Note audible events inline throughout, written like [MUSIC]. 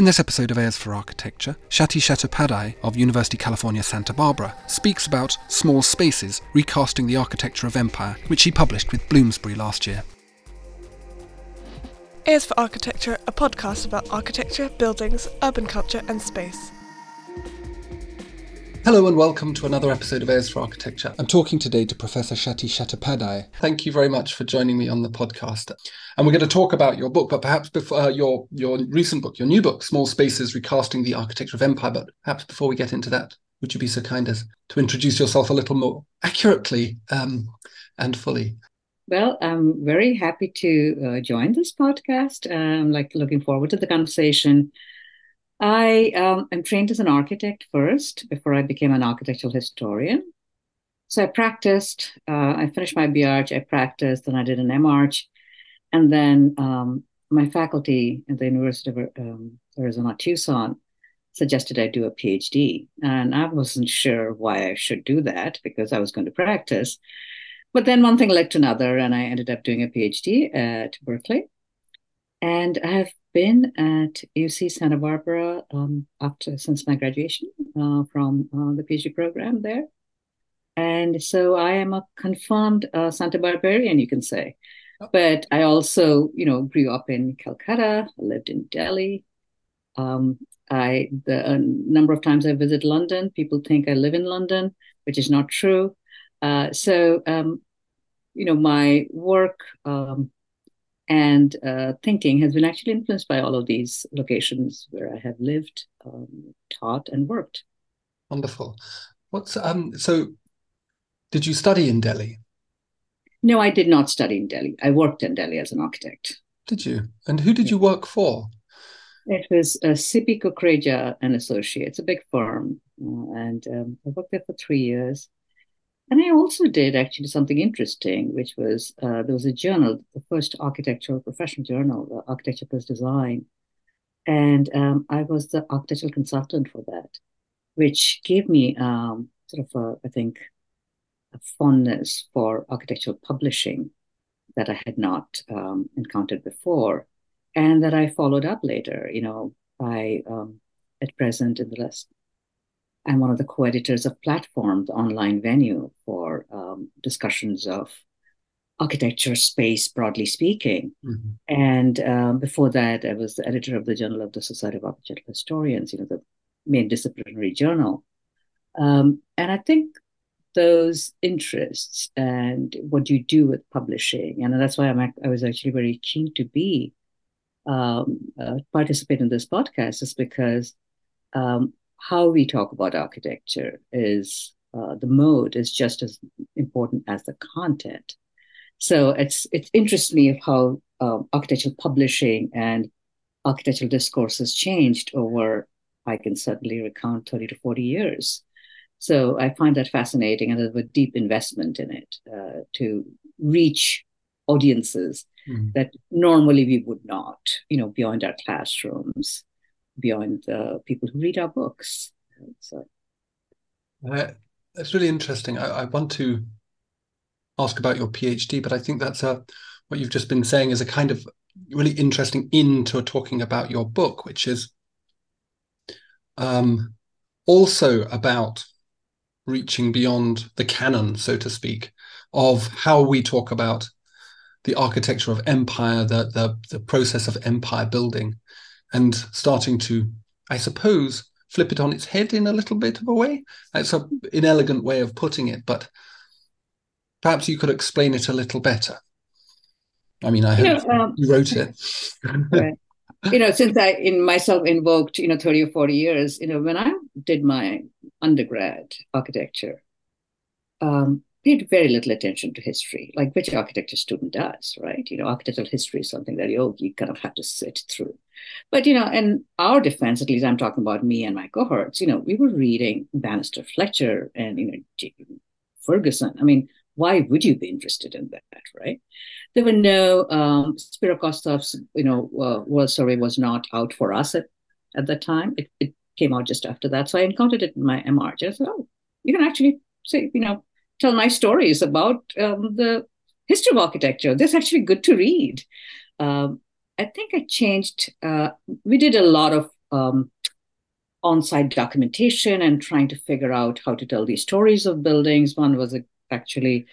In this episode of A is for Architecture, Swati Chattopadhyay of University California Santa Barbara speaks about Small Spaces Recasting the Architecture of Empire, which she published with Bloomsbury last year. A is for Architecture, a podcast about architecture, buildings, urban culture, and space. Hello and welcome to another episode of A is for Architecture. I'm talking today to Professor Swati Chattopadhyay. Thank you very much for joining me on the podcast. And we're going to talk about your book, but perhaps before uh, your your recent book, your new book, Small Spaces: Recasting the Architecture of Empire. But perhaps before we get into that, would you be so kind as to introduce yourself a little more accurately um, and fully? Well, I'm very happy to uh, join this podcast. I'm like looking forward to the conversation. I um, am trained as an architect first before I became an architectural historian. So I practiced, uh, I finished my BArch, I practiced, then I did an MArch. And then um, my faculty at the University of um, Arizona Tucson suggested I do a PhD. And I wasn't sure why I should do that because I was going to practice. But then one thing led to another, and I ended up doing a PhD at Berkeley. And I have been at UC Santa Barbara um, after since my graduation uh, from uh, the PhD program there, and so I am a confirmed uh, Santa Barbarian, you can say. Oh. But I also, you know, grew up in Calcutta, lived in Delhi. Um, I the number of times I visit London, people think I live in London, which is not true. Uh, so, um, you know, my work um, and uh, thinking has been actually influenced by all of these locations where I have lived, um, taught, and worked. Wonderful. What's um? So, did you study in Delhi? No, I did not study in Delhi. I worked in Delhi as an architect. Did you? And who did you work for? It was uh, Sippy Kukreja and Associates, a big firm, uh, and um, I worked there for three years. And I also did actually something interesting, which was uh, there was a journal, the first architectural professional journal, Architecture Plus Design. And um, I was the architectural consultant for that, which gave me um, sort of, a, I think, a fondness for architectural publishing that I had not um, encountered before, and that I followed up later. You know, I um, at present in the last I'm one of the co-editors of Platform, the online venue for um, discussions of architecture space, broadly speaking. Mm-hmm. And um, before that, I was the editor of the Journal of the Society of Architectural Historians, you know, the main disciplinary journal. Um, and I think those interests and what you do with publishing, and that's why I'm, I was actually very keen to be um, uh, participate in this podcast, is because um, how we talk about architecture is uh, the mode is just as important as the content. So it's it interests me of how um, architectural publishing and architectural discourse has changed over. I can certainly recount thirty to forty years. So I find that fascinating, and there's a deep investment in it uh, to reach audiences mm. that normally we would not, you know, beyond our classrooms beyond the people who read our books. So uh, that's really interesting. I, I, want to ask about your PhD, but I think that's a what you've just been saying is a kind of really interesting into talking about your book, which is um, also about reaching beyond the canon, so to speak, of how we talk about the architecture of empire, the the, the process of empire building, and starting to, I suppose, flip it on its head in a little bit of a way. It's an inelegant way of putting it, but perhaps you could explain it a little better. I mean, I you, know, um, you wrote it. [LAUGHS] right. You know, since I in myself invoked, you know, 30 or 40 years, you know, when I did my undergrad architecture, um, paid very little attention to history, like which architecture student does, right? You know, architectural history is something that you, you kind of have to sit through. But, you know, in our defense, at least I'm talking about me and my cohorts, you know, we were reading Banister Fletcher and, you know, Fergusson. I mean, why would you be interested in that, right? There were no, um, Spiro Kostof's, you know, uh, World Survey was not out for us at, at that time. It, it came out just after that. So I encountered it in my MArch. I said, oh, you can actually say, you know, tell nice stories about um, the history of architecture. That's actually good to read. Um, I think I changed. Uh, we did a lot of um, on-site documentation and trying to figure out how to tell these stories of buildings. One was actually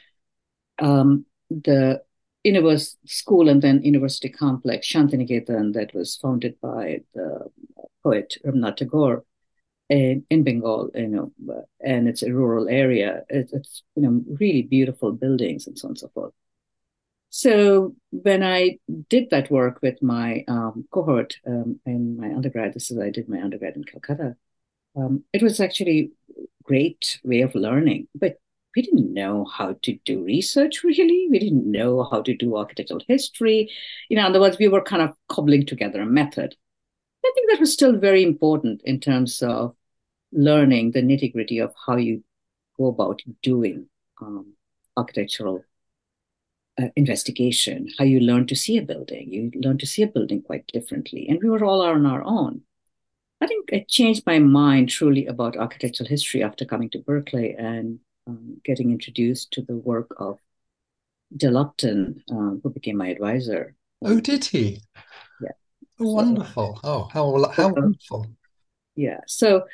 um, the university school and then university complex, Shantiniketan, that was founded by the poet Rabindranath Tagore in, in Bengal, you know, and it's a rural area. It, it's, you know, really beautiful buildings and so on and so forth. So when I did that work with my um, cohort um, in my undergrad, this is I did my undergrad in Calcutta. Um, it was actually great way of learning, but we didn't know how to do research really. We didn't know how to do architectural history. You know, in other words, we were kind of cobbling together a method. I think that was still very important in terms of learning the nitty gritty of how you go about doing um, architectural uh, investigation, how you learn to see a building. You learn to see a building quite differently. And we were all on our own. I think it changed my mind truly about architectural history after coming to Berkeley and um, getting introduced to the work of Dell Upton, um, who became my advisor. Oh, did he? Yeah. Oh, wonderful. Oh, how, how wonderful. Yeah. So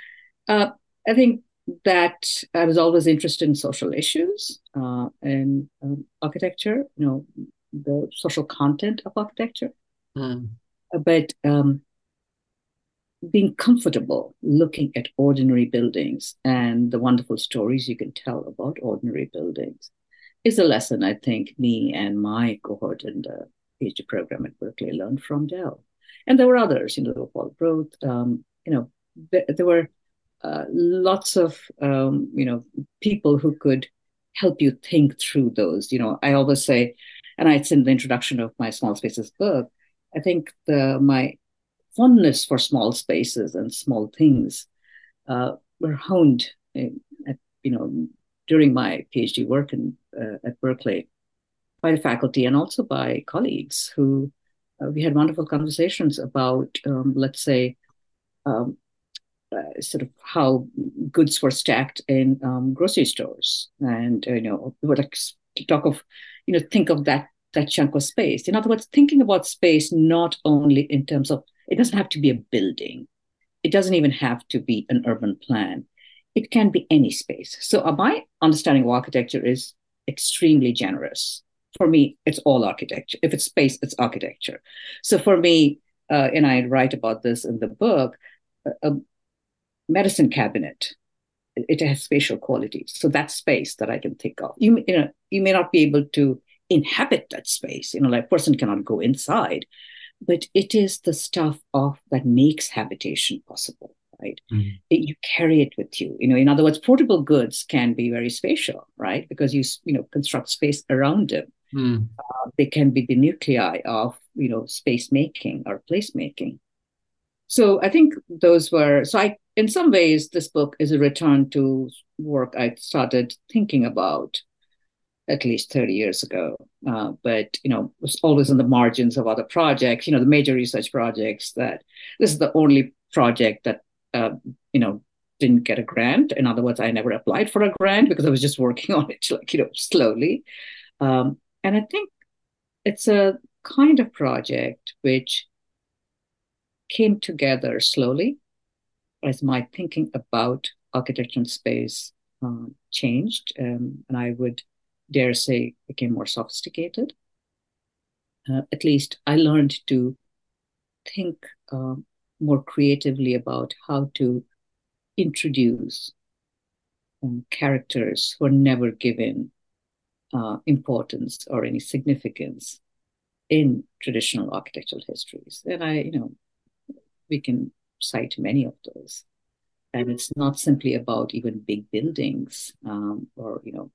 uh, I think that I was always interested in social issues uh, and um, architecture, you know, the social content of architecture. Mm. But um, being comfortable looking at ordinary buildings and the wonderful stories you can tell about ordinary buildings is a lesson I think me and my cohort in the PhD program at Berkeley learned from Dell. And there were others, you know, Paul Groth, um, you know, there, there were uh, lots of um, you know people who could help you think through those. You know, I always say, and it's in the introduction of my small spaces book. I think the my fondness for small spaces and small things uh, were honed, in, at, you know, during my PhD work in, uh, at Berkeley by the faculty and also by colleagues who uh, we had wonderful conversations about, um, let's say, um, uh, sort of how goods were stacked in um, grocery stores, and you know, would like talk of, you know, think of that that chunk of space. In other words, thinking about space not only in terms of it doesn't have to be a building, it doesn't even have to be an urban plan. It can be any space. So uh, my understanding of architecture is extremely generous. For me, it's all architecture. If it's space, it's architecture. So for me, uh, and I write about this in the book, uh, medicine cabinet it has spatial qualities. So that space that i can think of you, you know you may not be able to inhabit that space. You know like a person cannot go inside but it is the stuff of that makes habitation possible right? Mm-hmm. it, you carry it with you. You know in other words portable goods can be very spatial right? Because you you know construct space around them. Mm. uh, they can be the nuclei of you know space making or place making. So i think those were so i in some ways, this book is a return to work I started thinking about at least 30 years ago. Uh, but, you know, was always in the margins of other projects, you know, the major research projects that this is the only project that, uh, you know, didn't get a grant. In other words, I never applied for a grant because I was just working [LAUGHS] on it, like, you know, slowly. Um, and I think it's a kind of project which came together slowly as my thinking about architecture and space uh, changed, um, and I would dare say became more sophisticated. Uh, at least I learned to think uh, more creatively about how to introduce um, characters who are never given uh, importance or any significance in traditional architectural histories. And I, you know, we can cite many of those. And it's not simply about even big buildings um, or, you know,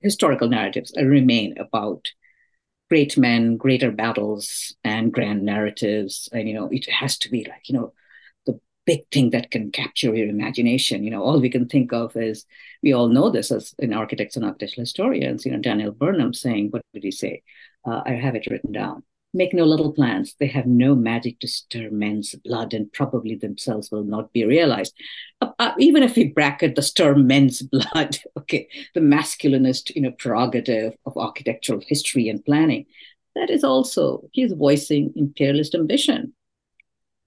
historical narratives remain about great men, greater battles, and grand narratives. And, you know, it has to be like, you know, the big thing that can capture your imagination. You know, all we can think of is, we all know this as in architects and architectural historians, you know, Daniel Burnham saying, what did he say? Uh, I have it written down make no little plans. They have no magic to stir men's blood and probably themselves will not be realized. Uh, uh, even if we bracket the stir men's [LAUGHS] blood, okay, the masculinist, you know, prerogative of architectural history and planning, that is also, he's voicing imperialist ambition.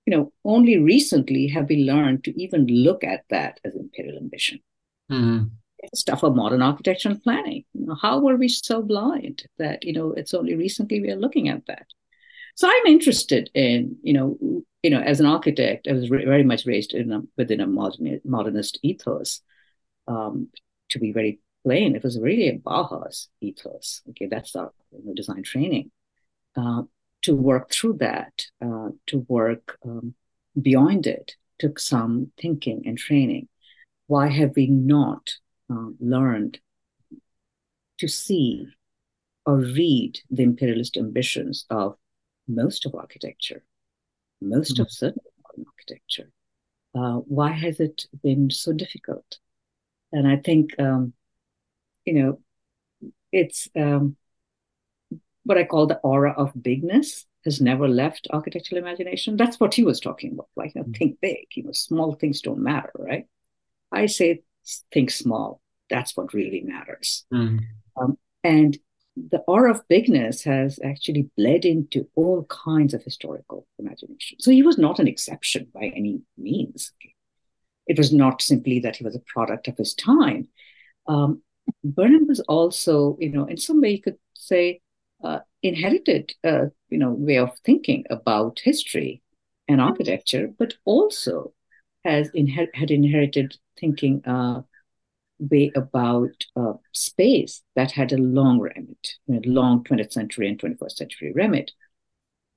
you know, only recently have we learned to even look at that as imperial ambition. Mm-hmm. Stuff of modern architecture and planning. You know, how were we so blind that you know it's only recently we are looking at that? So I'm interested in you know you know as an architect, I was re- very much raised in a, within a modern, modernist ethos. Um, to be very plain, it was really a Bauhaus ethos. Okay, that's our you know, design training. Uh, to work through that, uh, to work um, beyond it, took some thinking and training. Why have we not uh, learned to see or read the imperialist ambitions of most of architecture, most mm-hmm. of certain architecture? Uh, why has it been so difficult? And I think, um, you know, it's um, what I call the aura of bigness has never left architectural imagination. That's what he was talking about. Like, you know, mm. think big, you know, small things don't matter, right? I say think small. That's what really matters. Mm. Um, and the aura of bigness has actually bled into all kinds of historical imagination. So he was not an exception by any means. It was not simply that he was a product of his time. Um, Burnham was also, you know, in some way you could say, uh, inherited, uh, you know, way of thinking about history and architecture, but also has inher- had inherited thinking uh, way about uh, space that had a long remit, long 20th century and 21st century remit.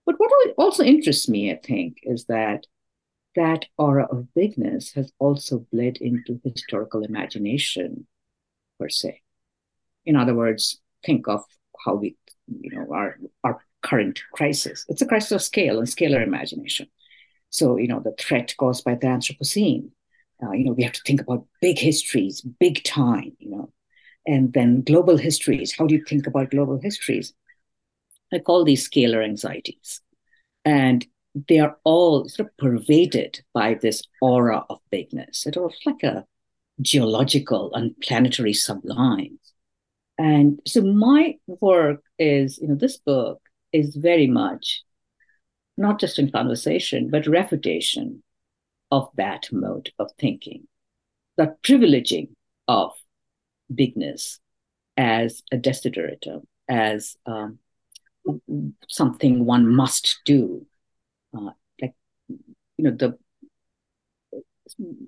But what also interests me, I think, is that that aura of bigness has also bled into historical imagination per se. In other words, think of how we you know our our current crisis. It's a crisis of scale and scalar imagination. So you know the threat caused by the Anthropocene. Uh, you know we have to think about big histories, big time. You know, and then global histories. How do you think about global histories? I call these scalar anxieties, and they are all sort of pervaded by this aura of bigness. It It's like a geological and planetary sublime and so my work is, you know, this book is very much not just in conversation, but refutation of that mode of thinking, the privileging of bigness as a desideratum, as um, something one must do. Uh, like, you know, the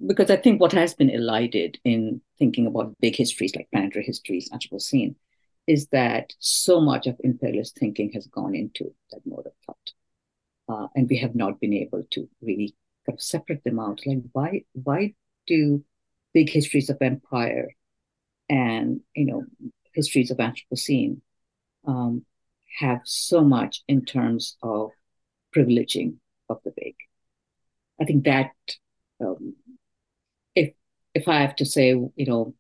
because I think what has been elided in thinking about big histories like planetary histories, Anthropocene, is that so much of imperialist thinking has gone into that mode of thought. Uh, and we have not been able to really of separate them out. Like, why, why do big histories of empire and, you know, histories of Anthropocene um, have so much in terms of privileging of the big? I think that um, if if I have to say, you know,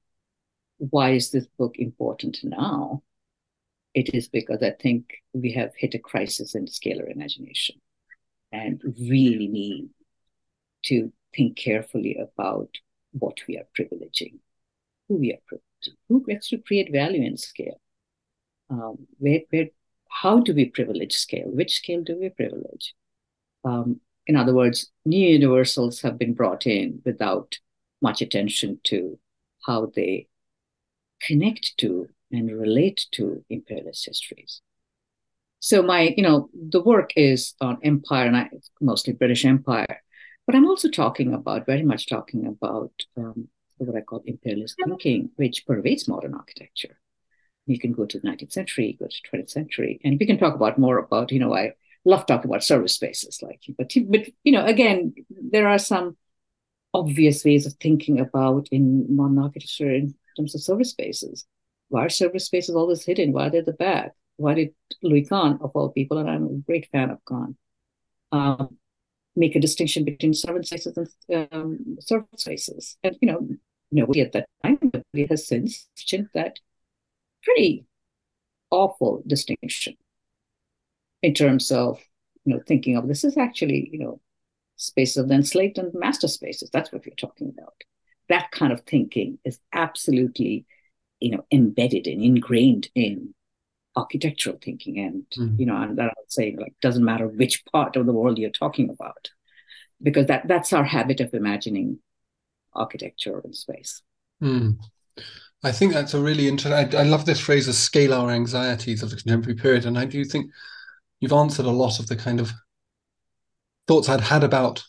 why is this book important now? It is because I think we have hit a crisis in scalar imagination and really need to think carefully about what we are privileging, who we are privileging, who gets to create value in scale. Um, where, where, how do we privilege scale? Which scale do we privilege? Um, in other words, new universals have been brought in without much attention to how they connect to and relate to imperialist histories. So my, you know, the work is on empire and I, mostly British Empire, but I'm also talking about, very much talking about um, what I call imperialist thinking, which pervades modern architecture. You can go to the 19th century, go to 20th century, and we can talk about more about, you know, I love talking about service spaces like but but you know again there are some obvious ways of thinking about in modern architecture in terms of service spaces. Why are service spaces always hidden? Why are they at the back? Why did louis kahn of all people and i'm a great fan of kahn um, make a distinction between servant spaces and um, service spaces and you know nobody at that time nobody has since mentioned that pretty awful distinction in terms of you know thinking of this is actually you know spaces of the enslaved and master spaces. That's what we're talking about. That kind of thinking is absolutely you know embedded and ingrained in architectural thinking and mm. you know and that i'm say like doesn't matter which part of the world you're talking about because that that's our habit of imagining architecture in space. Mm. I think that's a really interesting. I, I, love this phrase of scalar anxieties of the contemporary period, and I do think you've answered a lot of the kind of thoughts I'd had about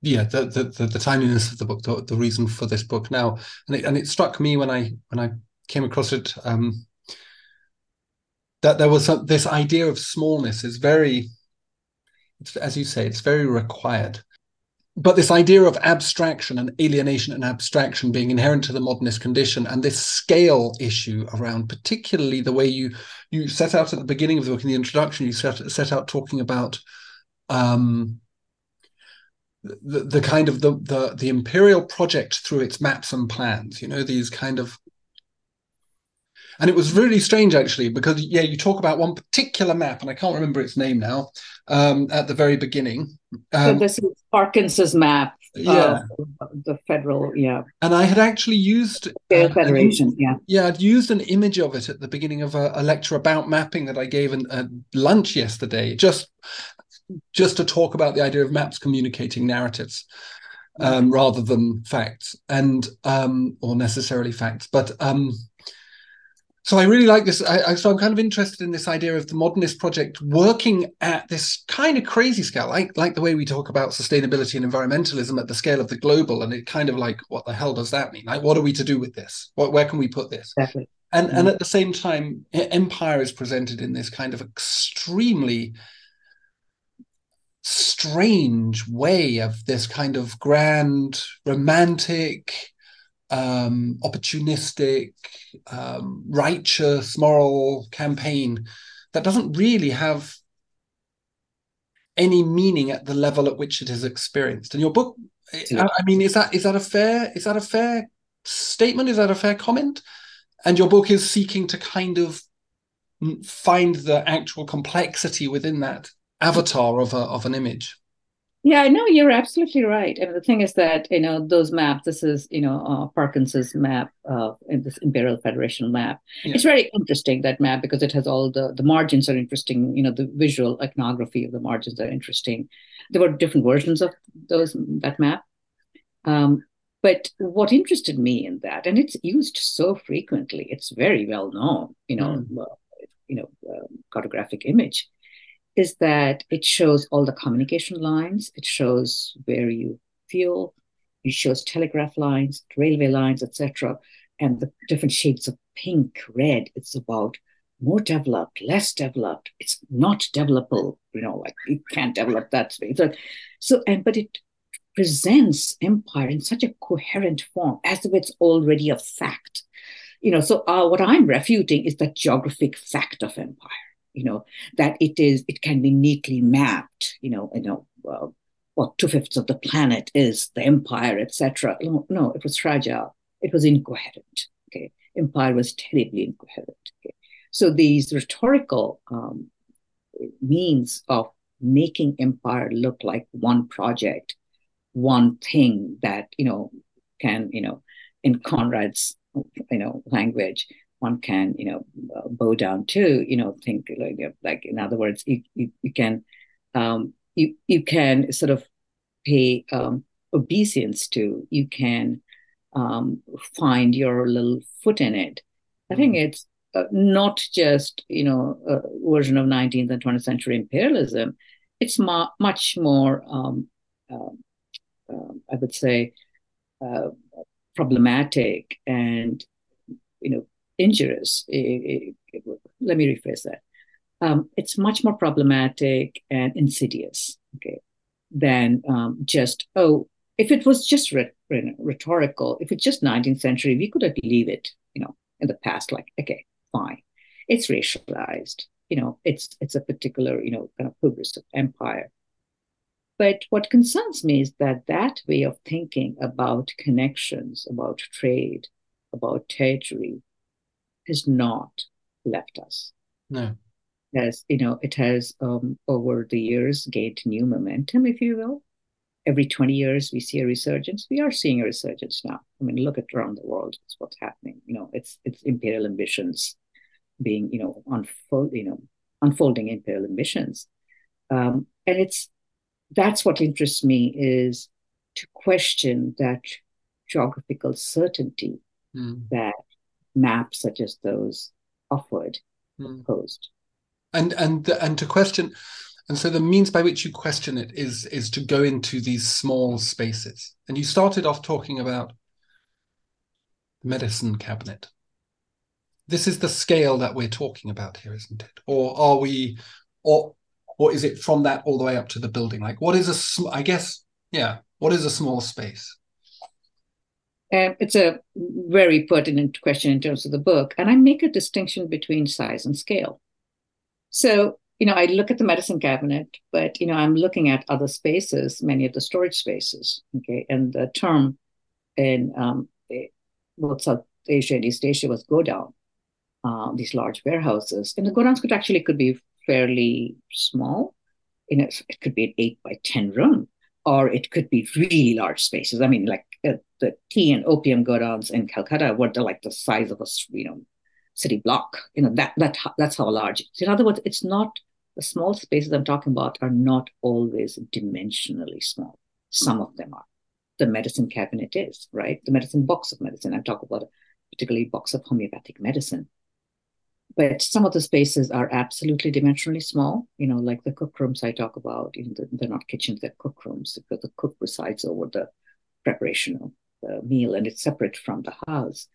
yeah the the the, the timeliness of the book, the, the, reason for this book now, and it and it struck me when I when I came across it um, that there was some, this idea of smallness is very, as you say, it's very required. But this idea of abstraction and alienation and abstraction being inherent to the modernist condition, and this scale issue around, particularly the way you you set out at the beginning of the book in the introduction, you set set out talking about um, the, the kind of the, the the imperial project through its maps and plans you know these kind of and it was really strange actually because yeah you talk about one particular map and i can't remember its name now um, at the very beginning. Um, so this is parkinson's map yeah. the federal yeah. And i had actually used uh, federation an, yeah. yeah i'd used an image of it at the beginning of a, a lecture about mapping that i gave at lunch yesterday just just to talk about the idea of maps communicating narratives um, rather than facts and um, or necessarily facts. But um, so I really like this. I, I, so I'm kind of interested in this idea of the modernist project working at this kind of crazy scale, like like the way we talk about sustainability and environmentalism at the scale of the global. And it kind of like, what the hell does that mean? Like, what are we to do with this? What, where can we put this? Exactly. And mm-hmm. and at the same time, empire is presented in this kind of extremely strange way of this kind of grand, romantic, um, opportunistic, um, righteous, moral campaign that doesn't really have any meaning at the level at which it is experienced. And your book, I, I mean, is that is that a fair is that a fair statement? Is that a fair comment? And your book is seeking to kind of find the actual complexity within that avatar of a, of an image. Yeah, no, you're absolutely right. And the thing is that you know those maps. This is you know uh, Parkinson's map, uh, in this Imperial Federation map. Yeah. It's very interesting that map because it has all the the margins are interesting. You know, the visual iconography of the margins are interesting. There were different versions of those that map. Um, but what interested me in that, and it's used so frequently, it's very well known. You know, mm. uh, you know, um, cartographic image is that it shows all the communication lines, it shows where you feel, it shows telegraph lines, railway lines, etc., and the different shades of pink, red. It's about more developed, less developed. It's not developable, you know, like you can't develop that space. So, so and but it presents empire in such a coherent form as if it's already a fact. You know, so uh, what I'm refuting is the geographic fact of empire you know that it is it can be neatly mapped you know you know uh, what two fifths of the planet is the empire etc no, no it was fragile. It was incoherent okay? Empire was terribly incoherent okay? so these rhetorical um, means of making empire look like one project one thing that you know can you know in conrad's you know language one can you know uh, bow down to you know think like like in other words you you, you can um, you you can sort of pay um, obeisance to you can um, find your little foot in it i think mm-hmm. it's uh, not just you know a version of 19th and 20th century imperialism it's ma- much more um, uh, uh, i would say uh, problematic and you know injurious. It, it, it, let me rephrase that. Um, it's much more problematic and insidious, okay, than um, just oh, if it was just rhetorical, if it's just 19th century, we could have leave it, you know, in the past. Like, okay, fine, it's racialized, you know, it's it's a particular, you know, kind of hubris of empire. But what concerns me is that that way of thinking about connections, about trade, about territory, has not left us. No. As you know, it has um, over the years gained new momentum, if you will. Every 20 years, we see a resurgence. We are seeing a resurgence now. I mean, look at around the world. It's what's happening. You know, it's it's imperial ambitions being, you know, unfold, you know, unfolding imperial ambitions, um, and it's that's what interests me is to question that geographical certainty mm. that maps such as those offered mm. posed and and and to question and so the means by which you question it is is to go into these small spaces. And you started off talking about medicine cabinet. This is the scale that we're talking about here isn't it? Or are we or or is it from that all the way up to the building? Like what is a sm- i guess yeah what is a small space um, it's a very pertinent question in terms of the book and i make a distinction between size and scale so you know i look at the medicine cabinet but you know i'm looking at other spaces many of the storage spaces okay and the term in um, both south asia and east asia was godown uh, these large warehouses and the godowns could actually could be fairly small. You know, it could be an eight by 10 room, or it could be really large spaces. I mean, like uh, the tea and opium godowns in Calcutta were the, like the size of a, you know, city block. You know, that, that that's how large. In other words, it's not, the small spaces I'm talking about are not always dimensionally small. Some of them are. The medicine cabinet is, right? The medicine box of medicine. I talk about particularly box of homeopathic medicine but some of the spaces are absolutely dimensionally small. You know, like the cook rooms I talk about. You know, they're not kitchens; they're cook rooms because the cook presides over the preparation of the meal, and it's separate from the house.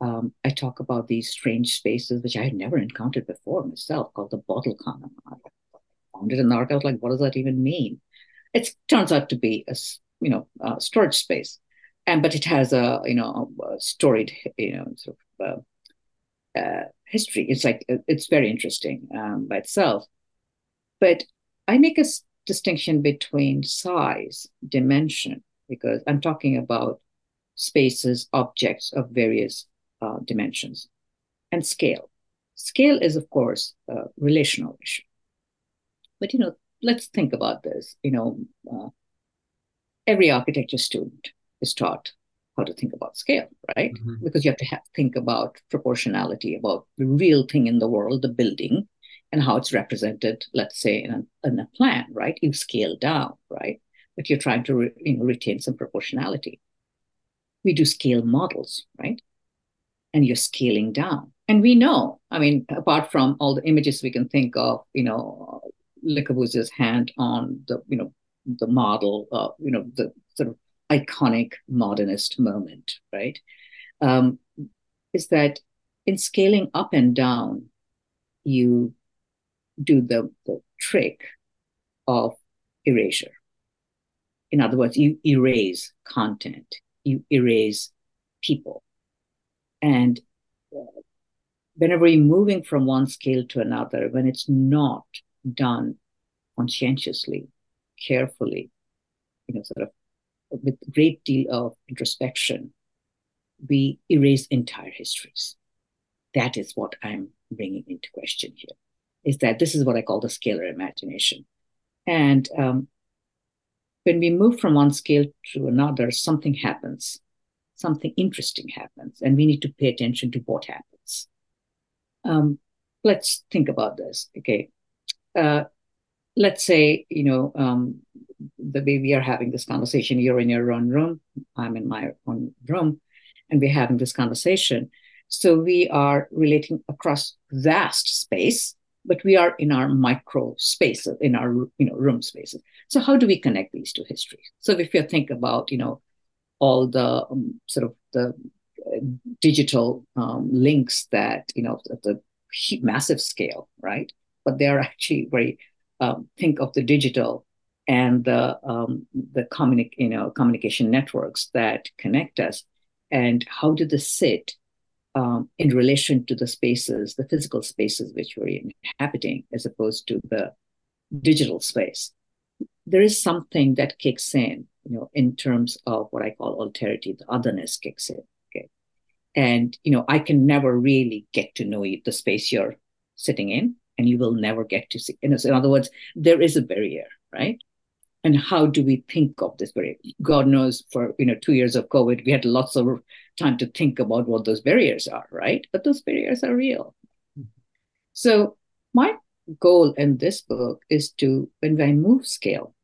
Um, I talk about these strange spaces which I had never encountered before myself, called the bottle corner. I found it in the archive. Like, what does that even mean? It turns out to be a you know a storage space, and but it has a you know a storied you know sort of uh, uh, history. It's like uh, it's very interesting um, by itself. But I make a s- distinction between size, dimension, because I'm talking about spaces, objects of various uh, dimensions, and scale. Scale is, of course, a relational issue. But you know, let's think about this. You know, uh, every architecture student is taught how to think about scale, right? Mm-hmm. Because you have to have, think about proportionality, about the real thing in the world, the building, and how it's represented, let's say, in a, in a plan, right? You scale down, right? But you're trying to re, you know, retain some proportionality. We do scale models, right? And you're scaling down. And we know, I mean, apart from all the images we can think of, you know, Le Corbusier's hand on the, you know, the model, uh, you know, the sort of iconic modernist moment, right? Um, is that in scaling up and down, you do the, the trick of erasure. In other words, you erase content, you erase people. And uh, whenever you're moving from one scale to another, when it's not done conscientiously, carefully, you know, sort of with a great deal of introspection, we erase entire histories. That is what I'm bringing into question here. Is that this is what I call the scalar imagination, and um, when we move from one scale to another, something happens, something interesting happens, and we need to pay attention to what happens. Um, let's think about this. Okay, uh, let's say you know um, the way we are having this conversation, you're in your own room, I'm in my own room, and we're having this conversation. So we are relating across vast space, but we are in our micro spaces, in our you know room spaces. So how do we connect these two histories? So if you think about you know all the um, sort of the uh, digital um, links that you know at the massive scale, right? But they are actually very um, think of the digital and the um, the communi- you know communication networks that connect us, and how do they sit um, in relation to the spaces, the physical spaces which we're inhabiting, as opposed to the digital space. There is something that kicks in, you know, in terms of what I call alterity, the otherness kicks in. Okay, and you know, I can never really get to know the space you're sitting in, and you will never get to see. In other words, there is a barrier, right? And how do we think of this barrier god knows for you know two years of covid we had lots of time to think about what those barriers are right but those barriers are real mm-hmm. so my goal in this book is to when i move scale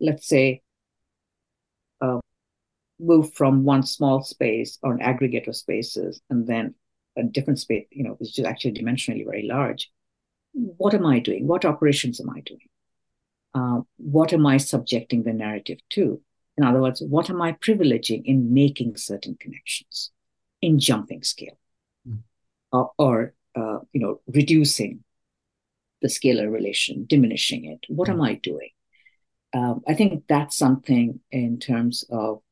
let's say, uh, move from one small space or an aggregate of spaces and then a different space, you know, which is actually dimensionally very large. What am I doing? What operations am I doing? Uh, what am I subjecting the narrative to? In other words, what am I privileging in making certain connections, in jumping scale, mm. or, or uh, you know, reducing the scalar relation, diminishing it? What mm. am I doing? Um, I think that's something in terms of,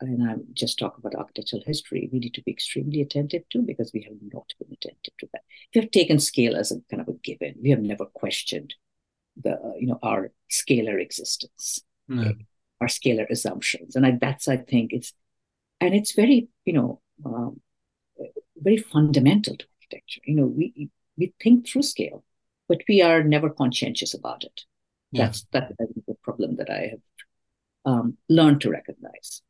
and I'm just talking about architectural history, we need to be extremely attentive to because we have not been attentive to that. We have taken scale as a kind of a given. We have never questioned the, you know, our scalar existence. No our scalar assumptions. And I, that's, I think, it's, and it's very, you know, um, very fundamental to architecture. You know, we we think through scale, but we are never conscientious about it. Yeah. That's that the problem that I have um, learned to recognize.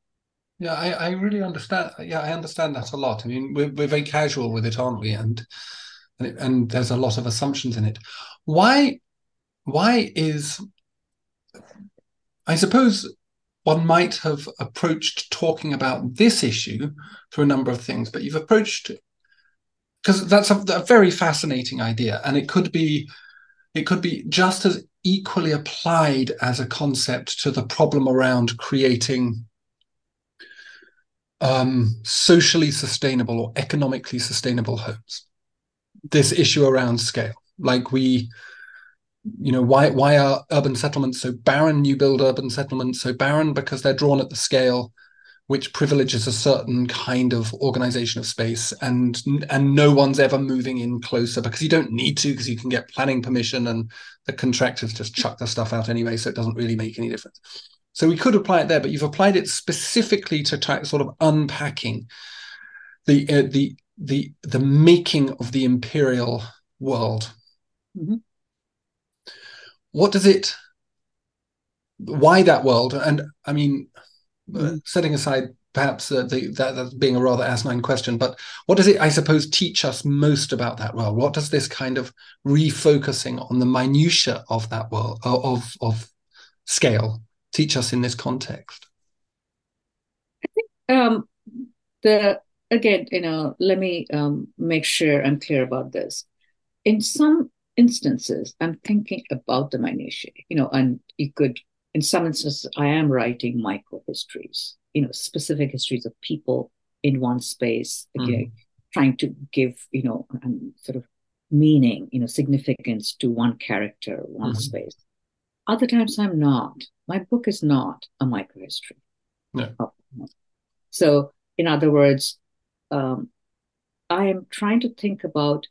Yeah, I, I really understand. Yeah, I understand that a lot. I mean, we're we're very casual with it, aren't we? And and, and there's a lot of assumptions in it. Why why is I suppose one might have approached talking about this issue through a number of things, but you've approached it because that's a, a, very fascinating idea, and it could be it could be just as equally applied as a concept to the problem around creating um, socially sustainable or economically sustainable homes. This issue around scale, like we you know why why are urban settlements so barren? New build urban settlements so barren because they're drawn at the scale which privileges a certain kind of organization of space and and no one's ever moving in closer because you don't need to because you can get planning permission and the contractors just chuck the stuff out anyway so it doesn't really make any difference. So we could apply it there but you've applied it specifically to sort of unpacking the uh, the the the making of the imperial world. Mm-hmm what does it why that world? And i mean mm. setting aside perhaps uh, the, that, that, being a rather asinine question but what does it i suppose teach us most about that world? What does this kind of refocusing on the minutia of that world of of scale teach us in this context? I think um, the again you know let me um, make sure i'm clear about this. In some instances, I'm thinking about the minutiae, you know, and you could, in some instances, I am writing micro histories, you know, specific histories of people in one space, mm. trying to give, you know, um, sort of meaning, you know, significance to one character, one mm. space. Other times I'm not. My book is not a micro history. No. So, in other words, um, I am trying to think about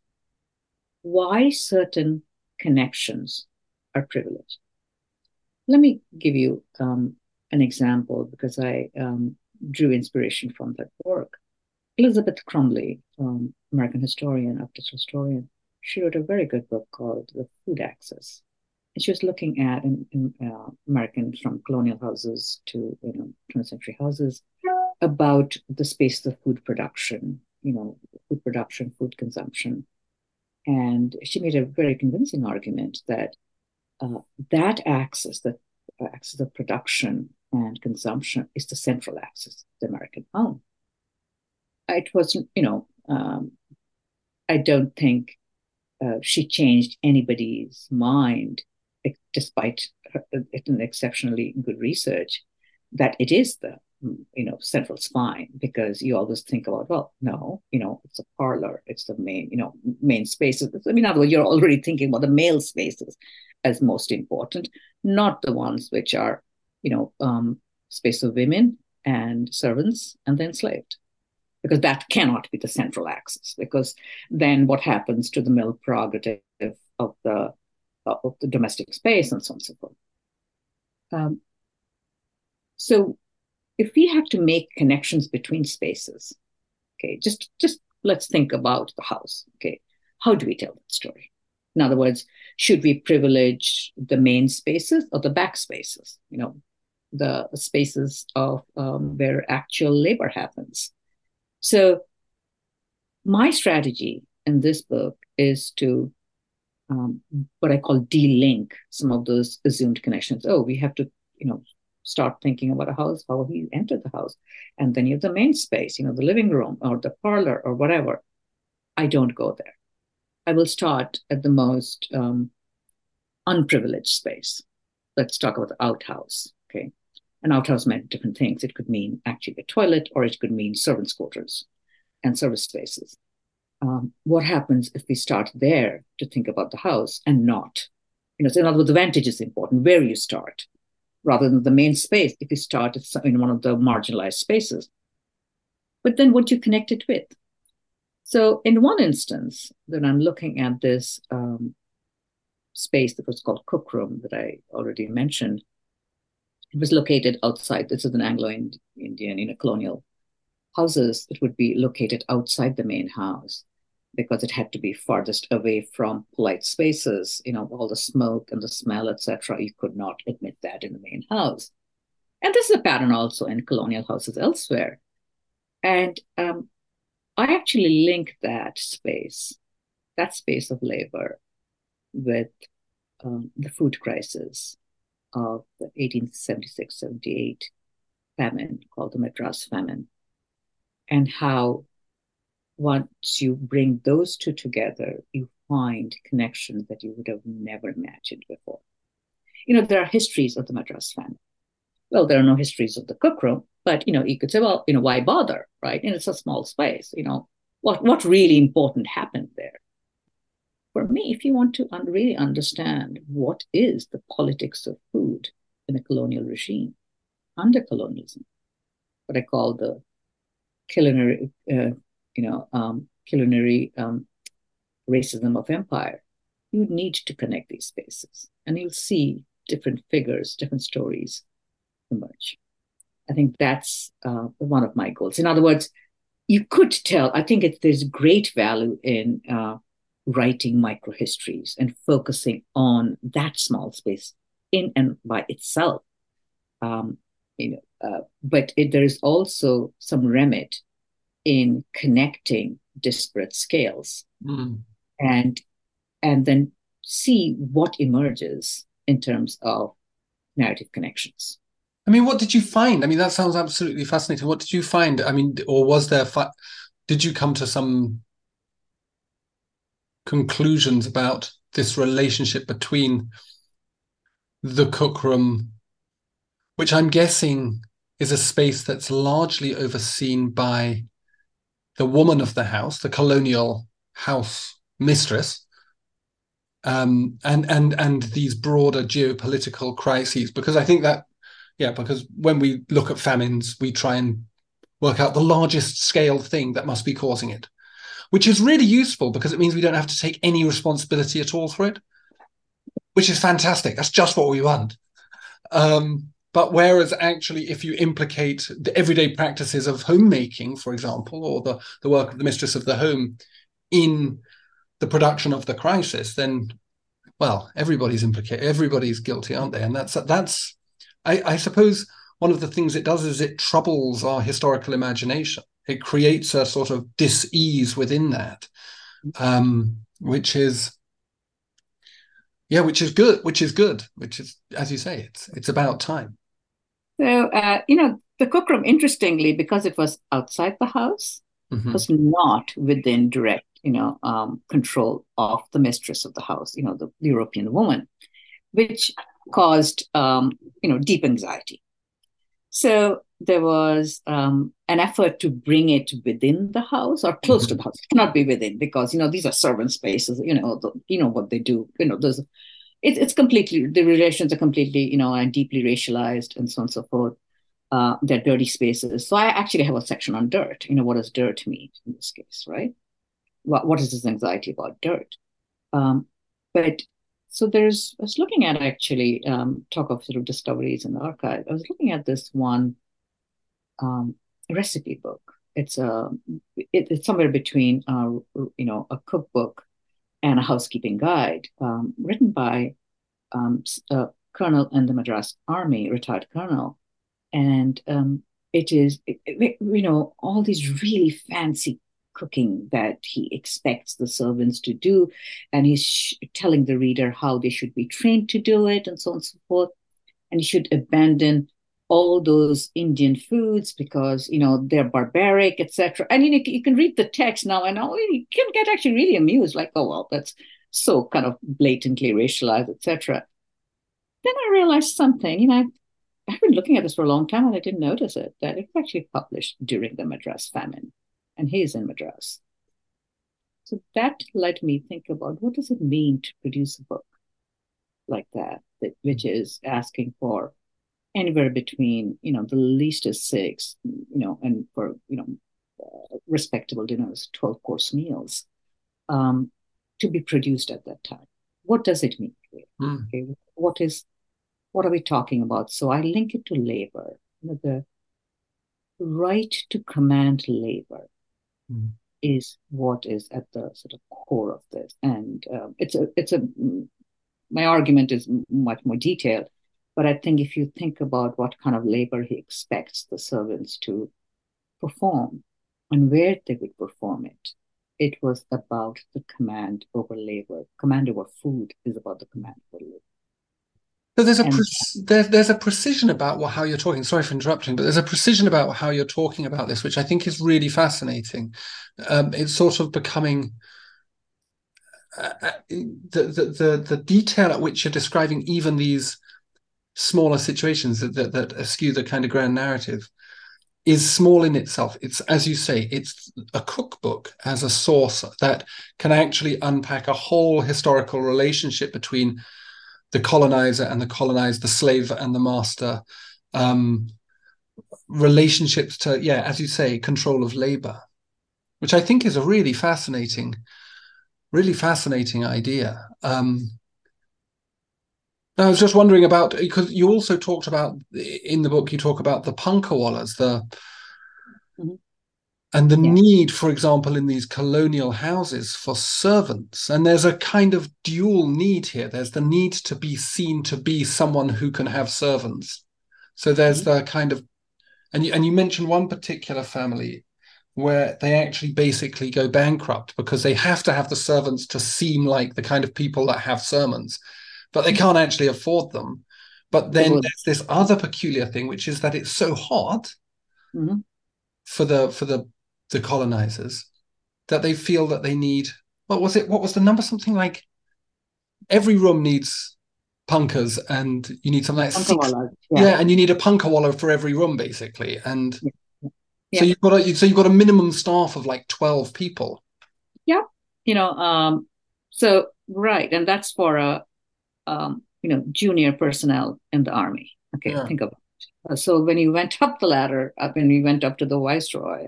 why certain connections are privileged. Let me give you um, an example because I um, drew inspiration from that work. Elizabeth Cromley, um, American historian, architectural historian, she wrote a very good book called The Food Axis. And she was looking at in, in uh, Americans from colonial houses to you know 20th century houses about the space of food production, you know, food production, food consumption, and she made a very convincing argument that uh, that axis, the axis of production and consumption, is the central axis of the American home. It was, you know, um, I don't think uh, she changed anybody's mind, despite her, an exceptionally good research, that it is the you know central spine because you always think about well no you know it's a parlor it's the main you know main spaces. I mean other words you're already thinking about the male spaces as most important not the ones which are you know um, space of women and servants and then enslaved because that cannot be the central axis because then what happens to the male prerogative of the of the domestic space and so on and so forth. Um, so if we have to make connections between spaces, okay, just just let's think about the house. Okay, how do we tell that story? In other words, should we privilege the main spaces or the back spaces? You know, the spaces of um, where actual labor happens. So, my strategy in this book is to um, what I call de-link some of those assumed connections. Oh, we have to you know, start thinking about a house, how he entered the house. And then you have the main space, you know, the living room or the parlor or whatever. I don't go there. I will start at the most um, unprivileged space. Let's talk about the outhouse. Okay. An outhouse meant different things. It could mean actually a toilet or it could mean servants' quarters and service spaces. Um, what happens if we start there to think about the house and not? You know, so in other words, the vantage is important, where you start, rather than the main space if you start in one of the marginalized spaces. But then what you connect it with? So in one instance, that I'm looking at this um, space that was called Cook Room that I already mentioned, it was located outside. This is an Anglo-Indian, you know, colonial houses. It would be located outside the main house because it had to be farthest away from polite spaces. You know, all the smoke and the smell, etc. You could not admit that in the main house. And this is a pattern also in colonial houses elsewhere. And um, I actually link that space, that space of labor, with um, the food crisis of the 1876 78 famine called the Madras famine, and how once you bring those two together, you find connections that you would have never imagined before. You know, there are histories of the Madras famine. Well, there are no histories of the cook room, but you know, you could say, well, you know, why bother, right? And it's a small space. You know, what what really important happened there? For me, if you want to un- really understand what is the politics of food in a colonial regime under colonialism, what I call the culinary, uh, you know, um, culinary um, racism of empire, you need to connect these spaces, and you'll see different figures, different stories emerge. I think that's uh, one of my goals. In other words, you could tell. I think it, there's great value in uh, writing microhistories and focusing on that small space in and by itself. Um, you know, uh, but it, there is also some remit in connecting disparate scales mm. and and then see what emerges in terms of narrative connections. I mean, what did you find? I mean, that sounds absolutely fascinating. What did you find? I mean, or was there, fi- did you come to some conclusions about this relationship between the cookroom, which I'm guessing is a space that's largely overseen by the woman of the house, the colonial house mistress, um, and and and these broader geopolitical crises. Because I think that yeah, because when we look at famines, we try and work out the largest scale thing that must be causing it, which is really useful because it means we don't have to take any responsibility at all for it, which is fantastic. That's just what we want. Um, but whereas actually, if you implicate the everyday practices of homemaking, for example, or the, the work of the mistress of the home in the production of the crisis, then well, everybody's implicated, everybody's guilty, aren't they? And that's that's I, I suppose one of the things it does is it troubles our historical imagination. It creates a sort of dis-ease within that, um, which is yeah, which is good, which is good, which is as you say, it's it's about time. So uh, you know, the cookroom, interestingly, because it was outside the house, mm-hmm. was not within direct, you know, um, control of the mistress of the house, you know, the European woman, which caused um, you know deep anxiety. So there was um, an effort to bring it within the house or close mm-hmm. to the house. It cannot be within because you know these are servant spaces. You know, the, you know what they do. You know, there's it, it's completely the relations are completely you know and deeply racialized and so on and so forth. Uh, they're dirty spaces. So I actually have a section on dirt. You know, what does dirt mean in this case, right? What what is this anxiety about dirt? Um, but so there's, I was looking at actually um, talk of sort of discoveries in the archive. I was looking at this one um, recipe book. It's a, it, it's somewhere between, uh, you know, a cookbook and a housekeeping guide, um, written by um, a colonel in the Madras Army, retired colonel, and um, it is, it, it, you know, all these really fancy cooking that he expects the servants to do. And he's sh- telling the reader how they should be trained to do it and so on and so forth. and he should abandon all those Indian foods because you know they're barbaric, etc. And you, know, you can read the text now, and you can get actually really amused, like, oh well, that's so kind of blatantly racialized, etc. Then I realized something. You know, I've been looking at this for a long time, and I didn't notice it that it's actually published during the Madras famine, and he's in Madras. So that let me think about what does it mean to produce a book like that, that which is asking for anywhere between you know the least is six you know and for you know uh, respectable dinners 12 course meals um, to be produced at that time. What does it mean? Mm. okay what is what are we talking about? So i link it to labor. You know, the right to command labor mm. is what is at the sort of core of this. And uh, it's a it's a my argument is much more detailed but I think if you think about what kind of labor he expects the servants to perform and where they would perform it, it was about the command over labor. Command over food is about the command over labor. So there's a pre- there, there's a precision about how you're talking. Sorry for interrupting, but there's a precision about how you're talking about this, which I think is really fascinating. Um, it's sort of becoming uh, uh the, the the the detail at which you're describing even these smaller situations that, that, that eschew the kind of grand narrative is small in itself. It's, as you say, it's a cookbook as a source that can actually unpack a whole historical relationship between the colonizer and the colonized, the slave and the master, um, relationships to, yeah, as you say, control of labor, which I think is a really fascinating, really fascinating idea. Um, I was just wondering about because you also talked about in the book you talk about the punkawallas, the mm-hmm. and the yeah. need, for example, in these colonial houses for servants. And there's a kind of dual need here. There's the need to be seen to be someone who can have servants. So there's mm-hmm. the kind of and you, and you mentioned one particular family where they actually basically go bankrupt because they have to have the servants to seem like the kind of people that have sermons but they can't actually afford them. But then there's this other peculiar thing, which is that it's so hot mm-hmm. for the for the the colonizers that they feel that they need. What was it? What was the number? Something like every room needs punkahs, and you need something like six, yeah. yeah. and you need a punkawalla for every room, basically. And yeah. Yeah. so you've got a so you've got a minimum staff of like twelve people. Yeah, you know, um, so right, and that's for a um, you know, junior personnel in the army. Okay, yeah. think about it. Uh, so when you went up the ladder, uh, when you went up to the viceroy,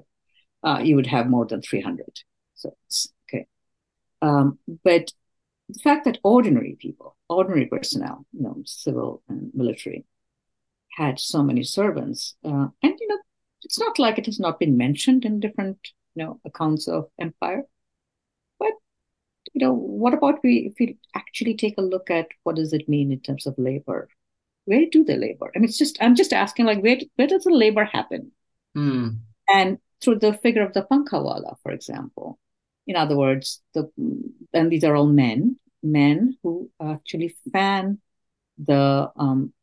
uh, you would have more than 300. So okay. Um, but the fact that ordinary people, ordinary personnel, you know, civil and military, had so many servants, uh, and you know, it's not like it has not been mentioned in different, you know, accounts of empire you know, what about we if we actually take a look at what does it mean in terms of labor? Where do they labor? I mean, it's just I'm just asking like where where does the labor happen? Mm. And through the figure of the punkawalla, for example. In other words, the and these are all men, men who actually fan the um,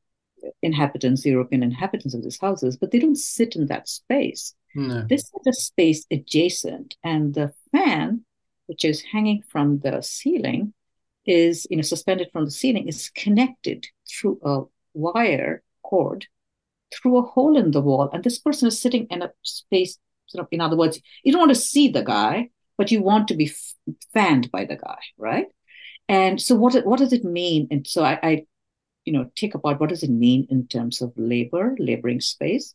inhabitants, European inhabitants of these houses, but they don't sit in that space. No. This is a space adjacent, and the fan which is hanging from the ceiling, is you know suspended from the ceiling, is connected through a wire cord through a hole in the wall, and this person is sitting in a space. Sort of, in other words, you don't want to see the guy, but you want to be fanned by the guy, right? And so, what what does it mean? And so, I, I, you know, take apart what does it mean in terms of labor, laboring space,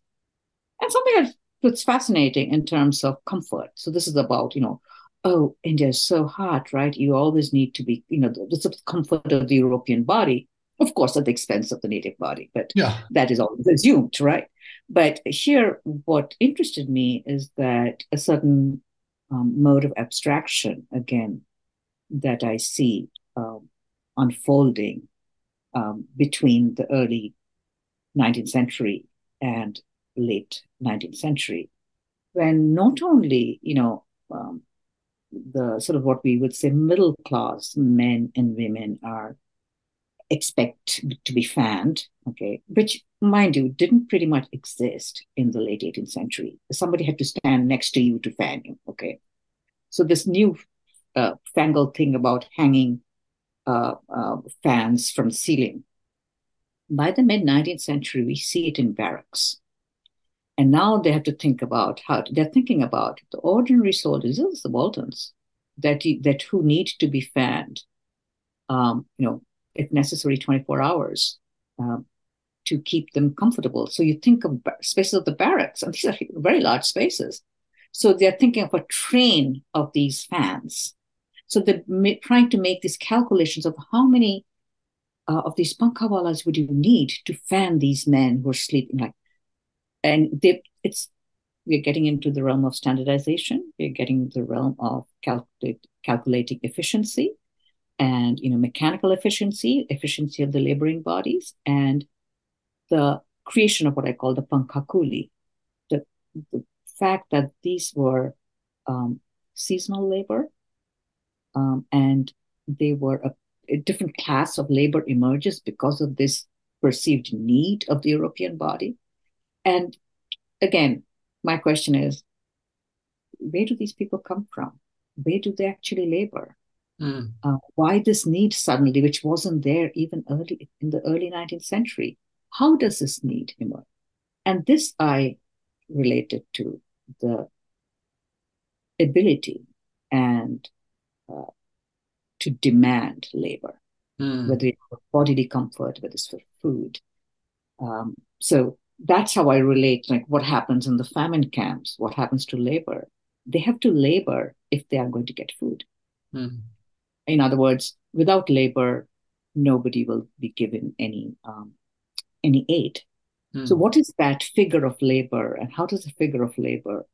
and something that's fascinating in terms of comfort. So, this is about you know oh, India is so hot, right? You always need to be, you know, the, the comfort of the European body, of course, at the expense of the native body, but yeah. that is always assumed, right? But here, what interested me is that a certain um, mode of abstraction, again, that I see um, unfolding um, between the early 19th century and late 19th century, when not only, you know, um, the sort of what we would say middle class men and women are expect to be fanned, okay, which, mind you, didn't pretty much exist in the late 18th century. Somebody had to stand next to you to fan you, okay. So this new uh, fangled thing about hanging uh, uh, fans from ceiling. By the mid 19th century, we see it in barracks. And now they have to think about how to, they're thinking about the ordinary soldiers, the Waltons, that, that who need to be fanned, um, you know, if necessary, 24 hours um, to keep them comfortable. So you think of spaces of the barracks, and these are [LAUGHS] very large spaces. So they're thinking of a train of these fans so they're trying to make these calculations of how many uh, of these pankhawalas would you need to fan these men who are sleeping like, and they, it's we're getting into the realm of standardization. We're getting the realm of calculating efficiency, and you know mechanical efficiency, efficiency of the laboring bodies, and the creation of what I call the pankhakuli, the, the fact that these were um, seasonal labor um, and they were a, a different class of labor emerges because of this perceived need of the European body. And again, my question is where do these people come from? Where do they actually labor? Mm. Uh, why this need suddenly, which wasn't there even early in the early 19th century? How does this need emerge? And this I related to the ability and uh, to demand labor, mm. whether it's for bodily comfort, whether it's for food. Um, so that's how I relate. Like what happens in the famine camps? What happens to labor? They have to labor if they are going to get food. Mm. In other words, without labor, nobody will be given any um, any aid. Mm. So, what is that figure of labor, and how does the figure of labor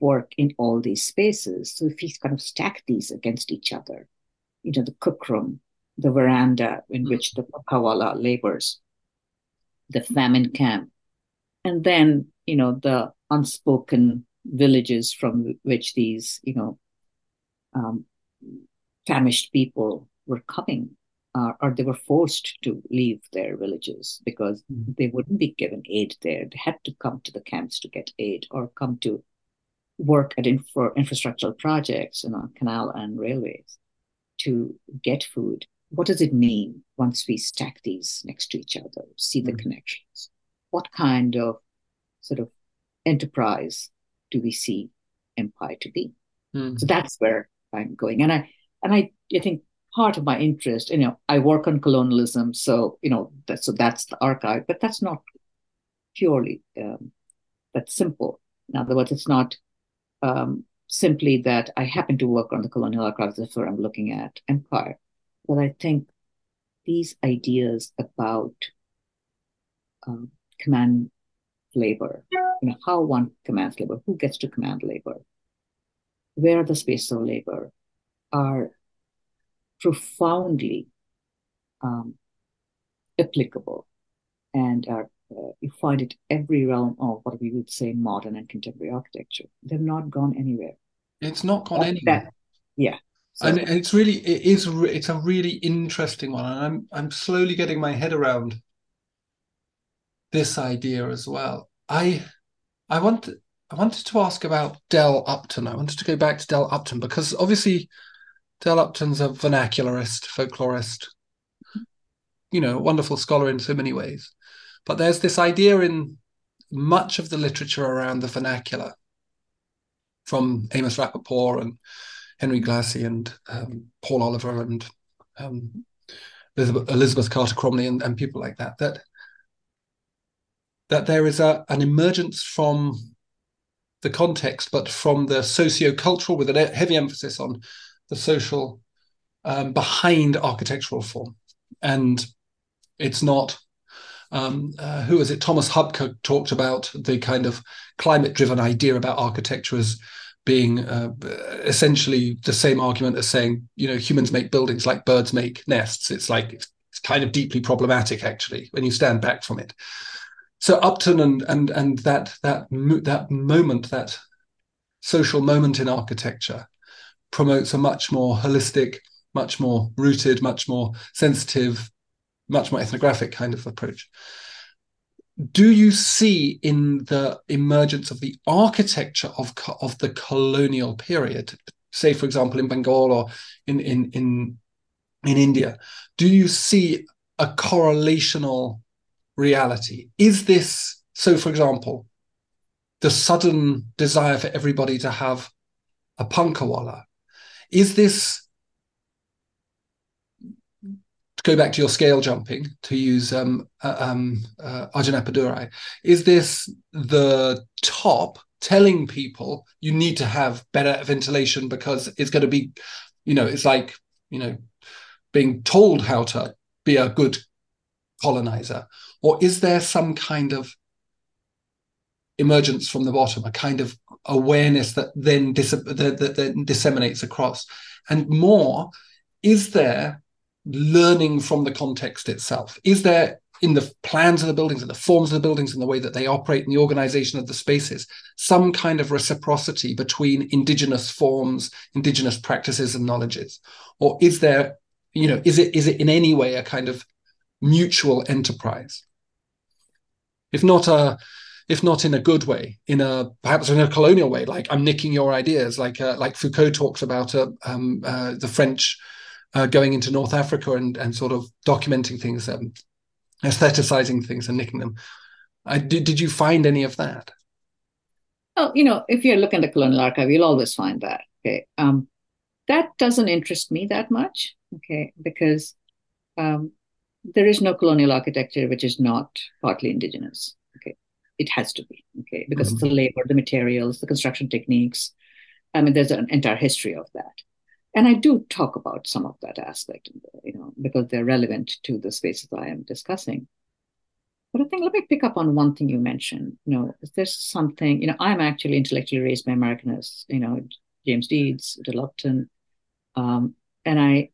work in all these spaces. So if we kind of stack these against each other, you know, the cookroom, the veranda in mm which the Pankhawala labors, the famine camp, and then, you know, the unspoken villages from which these, you know, um, famished people were coming, uh, or they were forced to leave their villages because mm they wouldn't be given aid there. They had to come to the camps to get aid or come to work at infra- infrastructural projects, you know, canal and railways to get food. What does it mean once we stack these next to each other, see the mm connections? What kind of sort of enterprise do we see empire to be? mm So that's where I'm going. And I and I, I think part of my interest, you know, I work on colonialism, so you know, that, so that's the archive, but that's not purely um, that simple. In other words, it's not um, simply that I happen to work on the colonial archives, that's where I'm looking at empire. But I think these ideas about um, command labor, you know, how one commands labor, who gets to command labor, where are the spaces of labor, are profoundly um, applicable and are uh, you find it every realm of what we would say modern and contemporary architecture. They've not gone anywhere. It's not gone anywhere. That, yeah. So. And it's really it is it's a really interesting one, and I'm I'm slowly getting my head around this idea as well. I I want I wanted to ask about Dell Upton. I wanted to go back to Dell Upton because obviously Dell Upton's a vernacularist, folklorist, you know, wonderful scholar in so many ways. But there's this idea in much of the literature around the vernacular from Amos Rapoport and Henry Glassie and um, Paul Oliver and um, Elizabeth, Elizabeth, Carter Cromley and, and, people like that, that that there is a, an emergence from the context, but from the socio-cultural with a heavy emphasis on the social um, behind architectural form. And it's not um, uh, who was it? Thomas Hubka talked about the kind of climate driven idea about architecture as being uh, essentially the same argument as saying, you know, humans make buildings like birds make nests. It's like, it's, it's kind of deeply problematic actually when you stand back from it. So Upton and and and that that that moment, that social moment in architecture, promotes a much more holistic, much more rooted, much more sensitive much more ethnographic kind of approach. Do you see in the emergence of the architecture of, of the colonial period, say, for example, in Bengal or in, in, in, in India, do you see a correlational reality? Is this so, for example, the sudden desire for everybody to have a punkawala? Is this to go back to your scale jumping to use um, uh, um, uh, is this the top telling people you need to have better ventilation because it's going to be, you know, it's like, you know, being told how to be a good colonizer? Or is there some kind of emergence from the bottom, a kind of awareness that then, dis- that, that, that disseminates across? And more, is there learning from the context itself? Is there in the plans of the buildings and the forms of the buildings and the way that they operate and the organization of the spaces some kind of reciprocity between indigenous forms indigenous practices and knowledges or is there you know is it is it in any way a kind of mutual enterprise if not a if not in a good way in a perhaps in a colonial way like i'm nicking your ideas like uh, like foucault talks about uh, um, uh, the french uh, going into North Africa and, and sort of documenting things, um, aestheticizing things and nicking them. I, did, did you find any of that? Well, you know, if you look at the colonial archive, you'll always find that. Okay. Um, that doesn't interest me that much. Okay. Because um, there is no colonial architecture which is not partly indigenous. Okay. It has to be. Okay. Because mm-hmm. the labor, the materials, the construction techniques. I mean, there's an entire history of that and I do talk about some of that aspect, you know, because they're relevant to the spaces I am discussing. But I think let me pick up on one thing you mentioned. You know, is there something? You know, I'm actually intellectually raised by Americanists. You know, James Deetz, Dell Upton, um, and I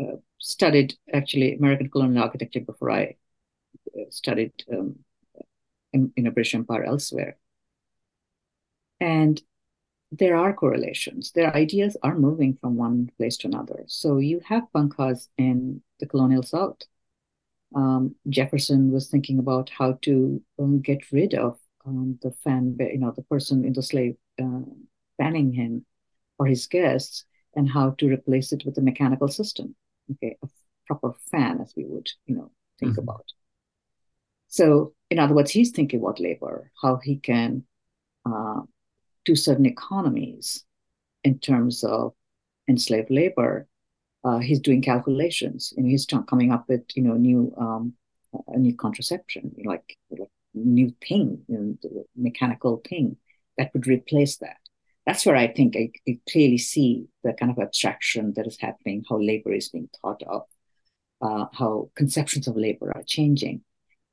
uh, studied actually American colonial architecture before I uh, studied um, in, in a British Empire elsewhere. And there are correlations. Their ideas are moving from one place to another. So you have punkahs in the colonial South. Um, Jefferson was thinking about how to um, get rid of um, the fan, you know, the person in the slave uh, fanning him or his guests, and how to replace it with a mechanical system, okay, a proper fan, as we would, you know, think mm-hmm. about. So, in other words, he's thinking about labor, how he can uh, to certain economies in terms of enslaved labor. Uh, he's doing calculations and he's coming up with you know new um, a new contraception like, like new thing you know, mechanical thing that would replace that that's where i think I, I, clearly see the kind of abstraction that is happening how labor is being thought of uh, how conceptions of labor are changing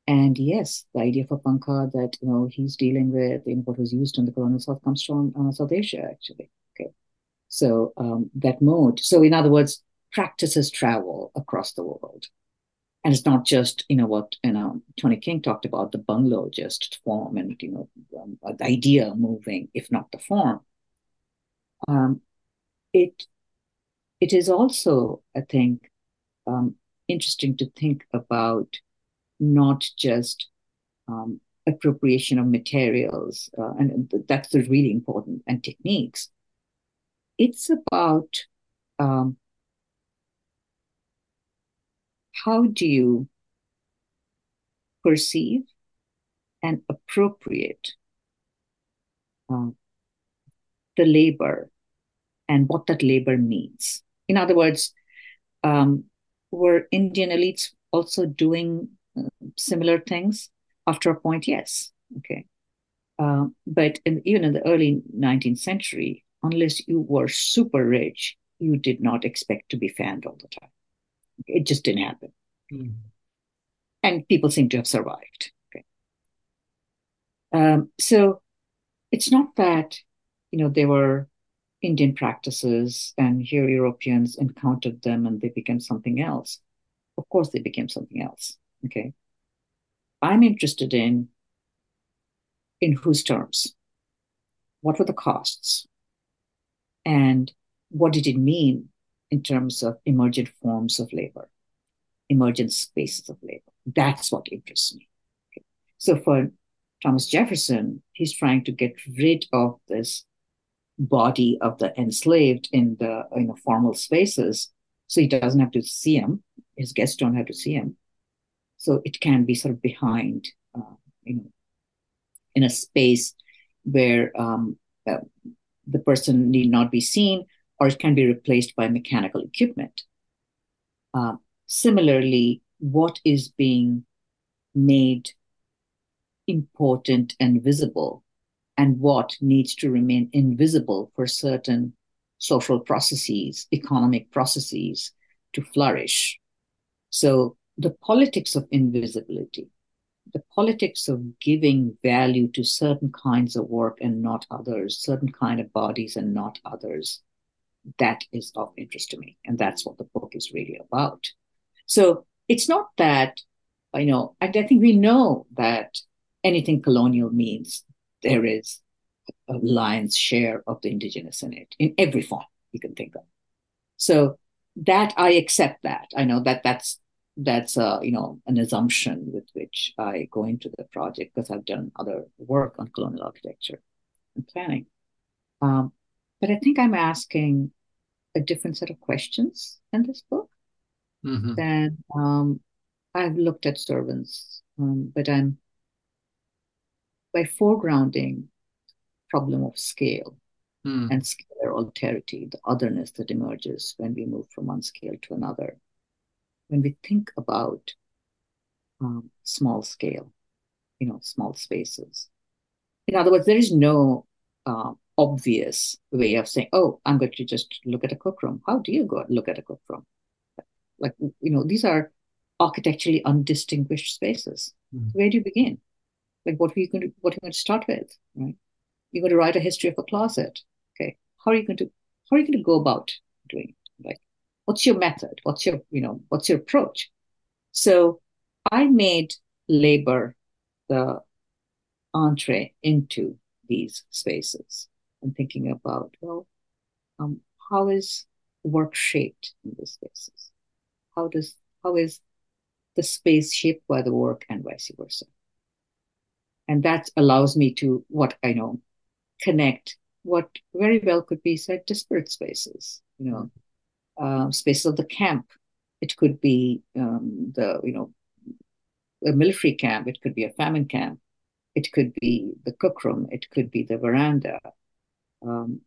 and yes, the idea for punkah that you know he's dealing with you know, what was used in the colonial South comes from uh, South Asia actually. Okay, so um, that mode. So in other words, practices travel across the world, and it's not just you know what you know Tony King talked about the bungalow just form and you know um, the idea moving, if not the form. Um, it it is also, I think, um, interesting to think about not just um, appropriation of materials, uh, and that's really important, and techniques. It's about um, how do you perceive and appropriate uh, the labor and what that labor means. In other words, um, were Indian elites also doing similar things? After a point, yes. Okay. Uh, but in, even in the early 19th century, unless you were super rich, you did not expect to be fanned all the time. It just didn't happen. Mm. And people seem to have survived. Okay. Um, so it's not that, you know, there were Indian practices and here Europeans encountered them and they became something else. Of course, they became something else. Okay. I'm interested in in whose terms? What were the costs? And what did it mean in terms of emergent forms of labor? emergent spaces of labor. That's what interests me. Okay. So for Thomas Jefferson, he's trying to get rid of this body of the enslaved in the in the formal spaces, so he doesn't have to see him His guests don't have to see him. So it can be sort of behind, uh, you know, in a space where um, uh, the person need not be seen, or it can be replaced by mechanical equipment. Uh, similarly, what is being made important and visible, and what needs to remain invisible for certain social processes, economic processes to flourish. So, the politics of invisibility, the politics of giving value to certain kinds of work and not others, certain kind of bodies and not others, that is of interest to me. And that's what the book is really about. So it's not that, you know, I, I think we know that anything colonial means there is a lion's share of the indigenous in it, in every form you can think of. So that I accept that. I know that that's that's a you know an assumption with which I go into the project because I've done other work on colonial architecture and planning. Um, but I think I'm asking a different set of questions in this book mm-hmm. than um, I've looked at servants, um, but I'm by foregrounding problem of scale mm. and scalar alterity, the otherness that emerges when we move from one scale to another when we think about um, small scale, you know, small spaces. In other words, there is no uh, obvious way of saying, oh, I'm going to just look at a cookroom. How do you go look at a cookroom? Like, you know, these are architecturally undistinguished spaces. Mm-hmm. Where do you begin? Like, what are you going to what are you going to start with? Right? You're going to write a history of a closet. Okay, how are you going to how are you going to go about doing it? Like, what's your method what's your you know what's your approach so i made labor the entree into these spaces and thinking about well um, how is work shaped in these spaces how does how is the space shaped by the work and vice versa and that allows me to what i know connect what very well could be said disparate spaces you know uh, space of the camp. It could be um, the you know a military camp. It could be a famine camp. It could be the cookroom. It could be the veranda. Um,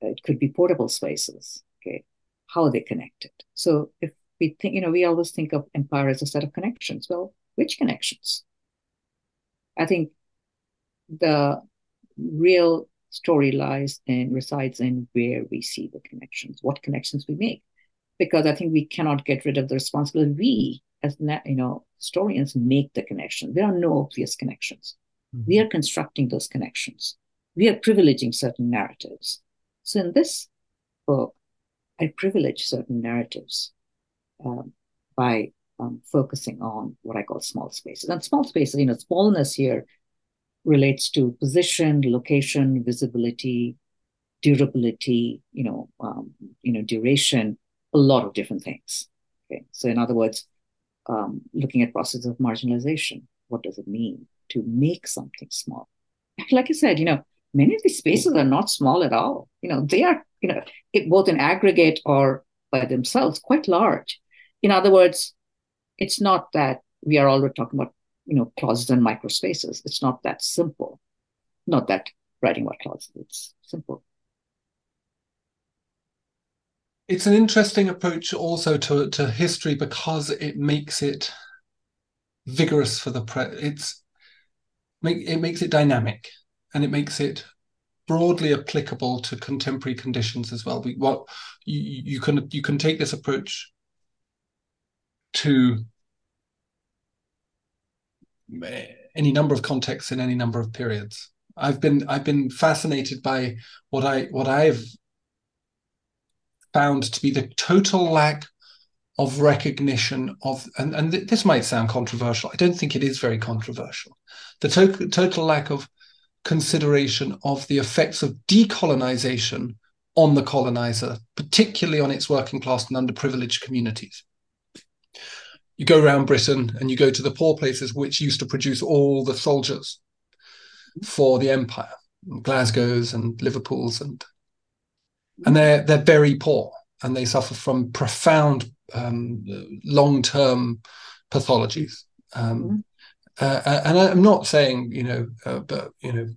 it could be portable spaces. Okay, how they connected? So if we think, you know, we always think of empire as a set of connections. Well, which connections? I think the real story lies and resides in where we see the connections, what connections we make. Because I think we cannot get rid of the responsibility. We, as you know, historians, make the connection. There are no obvious connections. Mm-hmm. We are constructing those connections. We are privileging certain narratives. So in this book, I privilege certain narratives um, by um, focusing on what I call small spaces. And small spaces, you know, smallness here relates to position, location, visibility, durability, you know, um, you know, duration, a lot of different things. Okay, so in other words, um, looking at process of marginalization, what does it mean to make something small? [LAUGHS] Like I said, you know, many of these spaces are not small at all. You know, they are, you know, it, both in aggregate or by themselves, quite large. In other words, it's not that we are already talking about you know, closets and microspaces. It's not that simple. Not that writing about closets, it's simple. It's an interesting approach also to, to history because it makes it vigorous for the pre it's make it makes it dynamic and it makes it broadly applicable to contemporary conditions as well. We, what you, you can you can take this approach to eh, any number of contexts in any number of periods. I've been I've been fascinated by what I what I've found to be the total lack of recognition of and, and this might sound controversial. I don't think it is very controversial. The to- total lack of consideration of the effects of decolonization on the colonizer, particularly on its working class and underprivileged communities. You go around Britain and you go to the poor places which used to produce all the soldiers for the empire, Glasgow's and Liverpool's and and they're they're very poor and they suffer from profound um, long-term pathologies. Um, mm-hmm. uh, and I'm not saying you know, uh, but you know,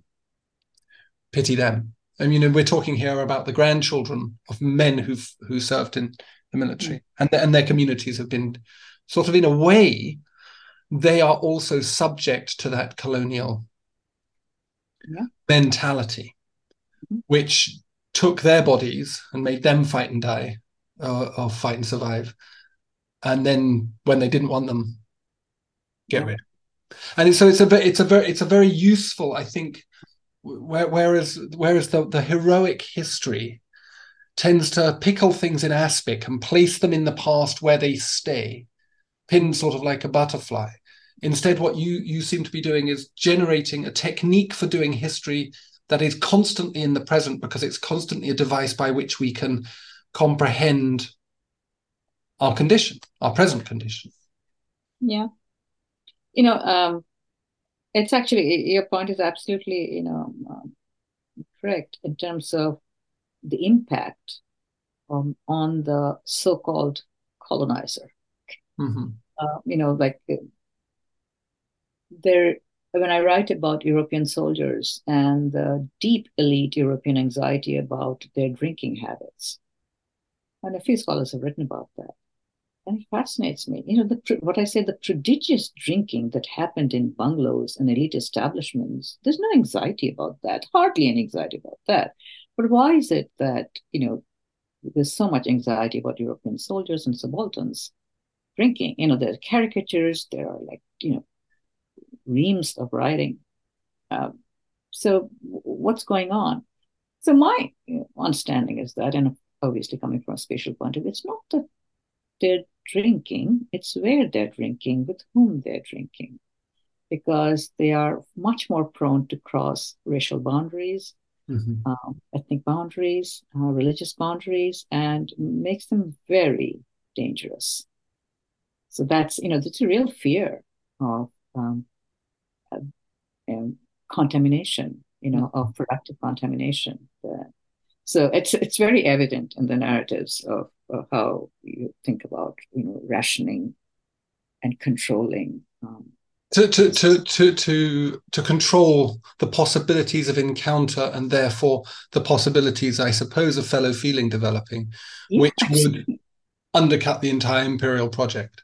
pity them. I mean, you know, we're talking here about the grandchildren of men who've who served in the military, mm-hmm. and and their communities have been sort of in a way they are also subject to that colonial yeah. mentality, mm-hmm. which took their bodies and made them fight and die uh, or fight and survive. And then when they didn't want them, get rid. And so it's a it's a very it's a very useful, I think. Whereas whereas the, the heroic history tends to pickle things in aspic and place them in the past where they stay, pinned sort of like a butterfly. Instead, what you you seem to be doing is generating a technique for doing history that is constantly in the present because it's constantly a device by which we can comprehend our condition, our present condition. Yeah. You know, um, it's actually, your point is absolutely, you know, um, correct in terms of the impact um, on the so called colonizer. Mm-hmm. Uh, you know, like there when I write about European soldiers and the deep elite European anxiety about their drinking habits, and a few scholars have written about that, and it fascinates me. You know, the, what I say, the prodigious drinking that happened in bungalows and elite establishments, there's no anxiety about that, hardly any anxiety about that. But why is it that, you know, there's so much anxiety about European soldiers and subalterns drinking? You know, there are caricatures, there are like, you know, reams of writing. Um, so what's going on? So my understanding is that, and obviously coming from a spatial point of view, it's not that they're drinking, it's where they're drinking, with whom they're drinking, because they are much more prone to cross racial boundaries, mm-hmm. um, ethnic boundaries, uh, religious boundaries, and makes them very dangerous. So that's, you know, that's a real fear of um, um, contamination, you know, of mm-hmm. productive contamination. so it's it's very evident in the narratives of, of, how you think about you know rationing and controlling. Um, to, to, to, to, to, to control the possibilities of encounter and therefore the possibilities, I suppose, of fellow feeling developing, yeah, which would undercut the entire imperial project.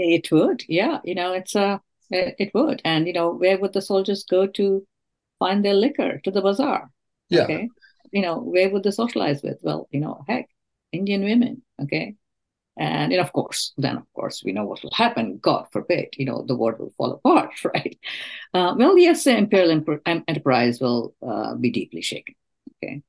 It would, yeah. You know, it's a it would. And, you know, where would the soldiers go to find their liquor? To the bazaar. Yeah. Okay. You know, where would they socialize with? Well, you know, heck, Indian women. Okay. And, of course, then, of course, we know what will happen. God forbid, you know, the world will fall apart, [LAUGHS] right? Uh, well, yes, the imperial enterprise will uh, be deeply shaken. Okay.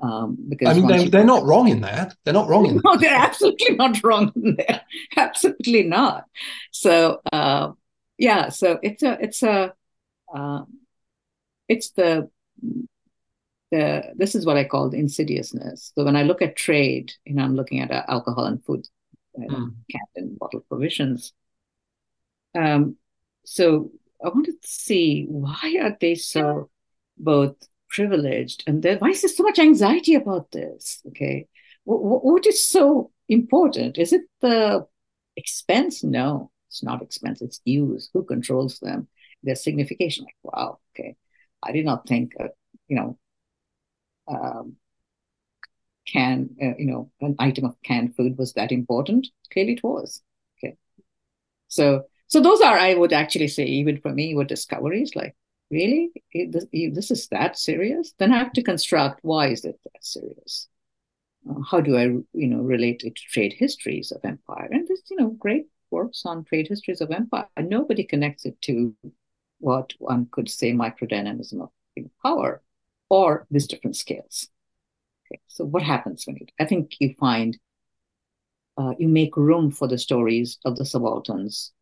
Um, because I mean, they're, they're, not wrong in that. They're not wrong in [LAUGHS] that. No, they're absolutely not wrong in there. [LAUGHS] Absolutely not. So, uh, yeah so it's a it's a uh, it's the the this is what i call the insidiousness so when i look at trade you know i'm looking at uh, alcohol and food uh, mm. can bottle provisions um so i wanted to see why are they so both privileged and then why is there so much anxiety about this okay what, what is so important is it the expense no it's not expensive. It's use. Who controls them? Their signification. Like, wow, okay. I did not think, uh, you know, um, can uh, you know an item of canned food was that important. Clearly, it was. Okay. So so those are I would actually say even for me were discoveries like really this, is that serious. Then I have to construct why is it that serious. Uh, how do I you know relate it to trade histories of empire and this you know great works on trade histories of empire. Nobody connects it to what one could say microdynamism of power or these different scales. Okay, so what happens when you? I think you find uh, you make room for the stories of the subalterns,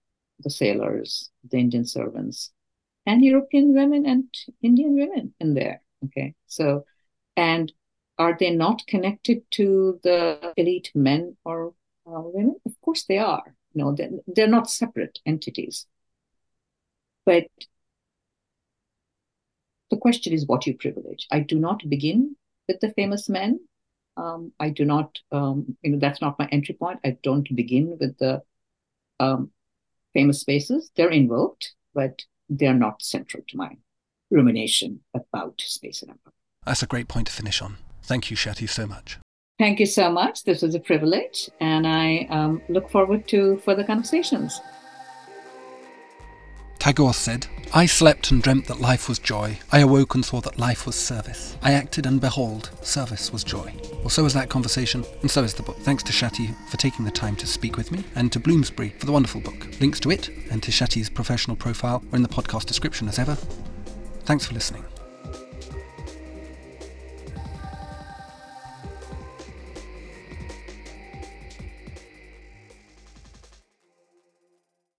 the sailors, the Indian servants, and European women and Indian women in there. Okay, so and are they not connected to the elite men or uh, women? Of course they are No, they're, they're not separate entities. But the question is what you privilege. I do not begin with the famous men. Um, I do not, um, you know, that's not my entry point. I don't begin with the um, famous spaces. They're invoked, but they're not central to my rumination about space and empire. That's a great point to finish on. Thank you, Swati, so much. Thank you so much. This was a privilege, and I um, look forward to further conversations. Tagore said, I slept and dreamt that life was joy. I awoke and saw that life was service. I acted and behold, service was joy. Well, so is that conversation, and so is the book. Thanks to Swati for taking the time to speak with me, and to Bloomsbury for the wonderful book. Links to it and to Swati's professional profile are in the podcast description as ever. Thanks for listening.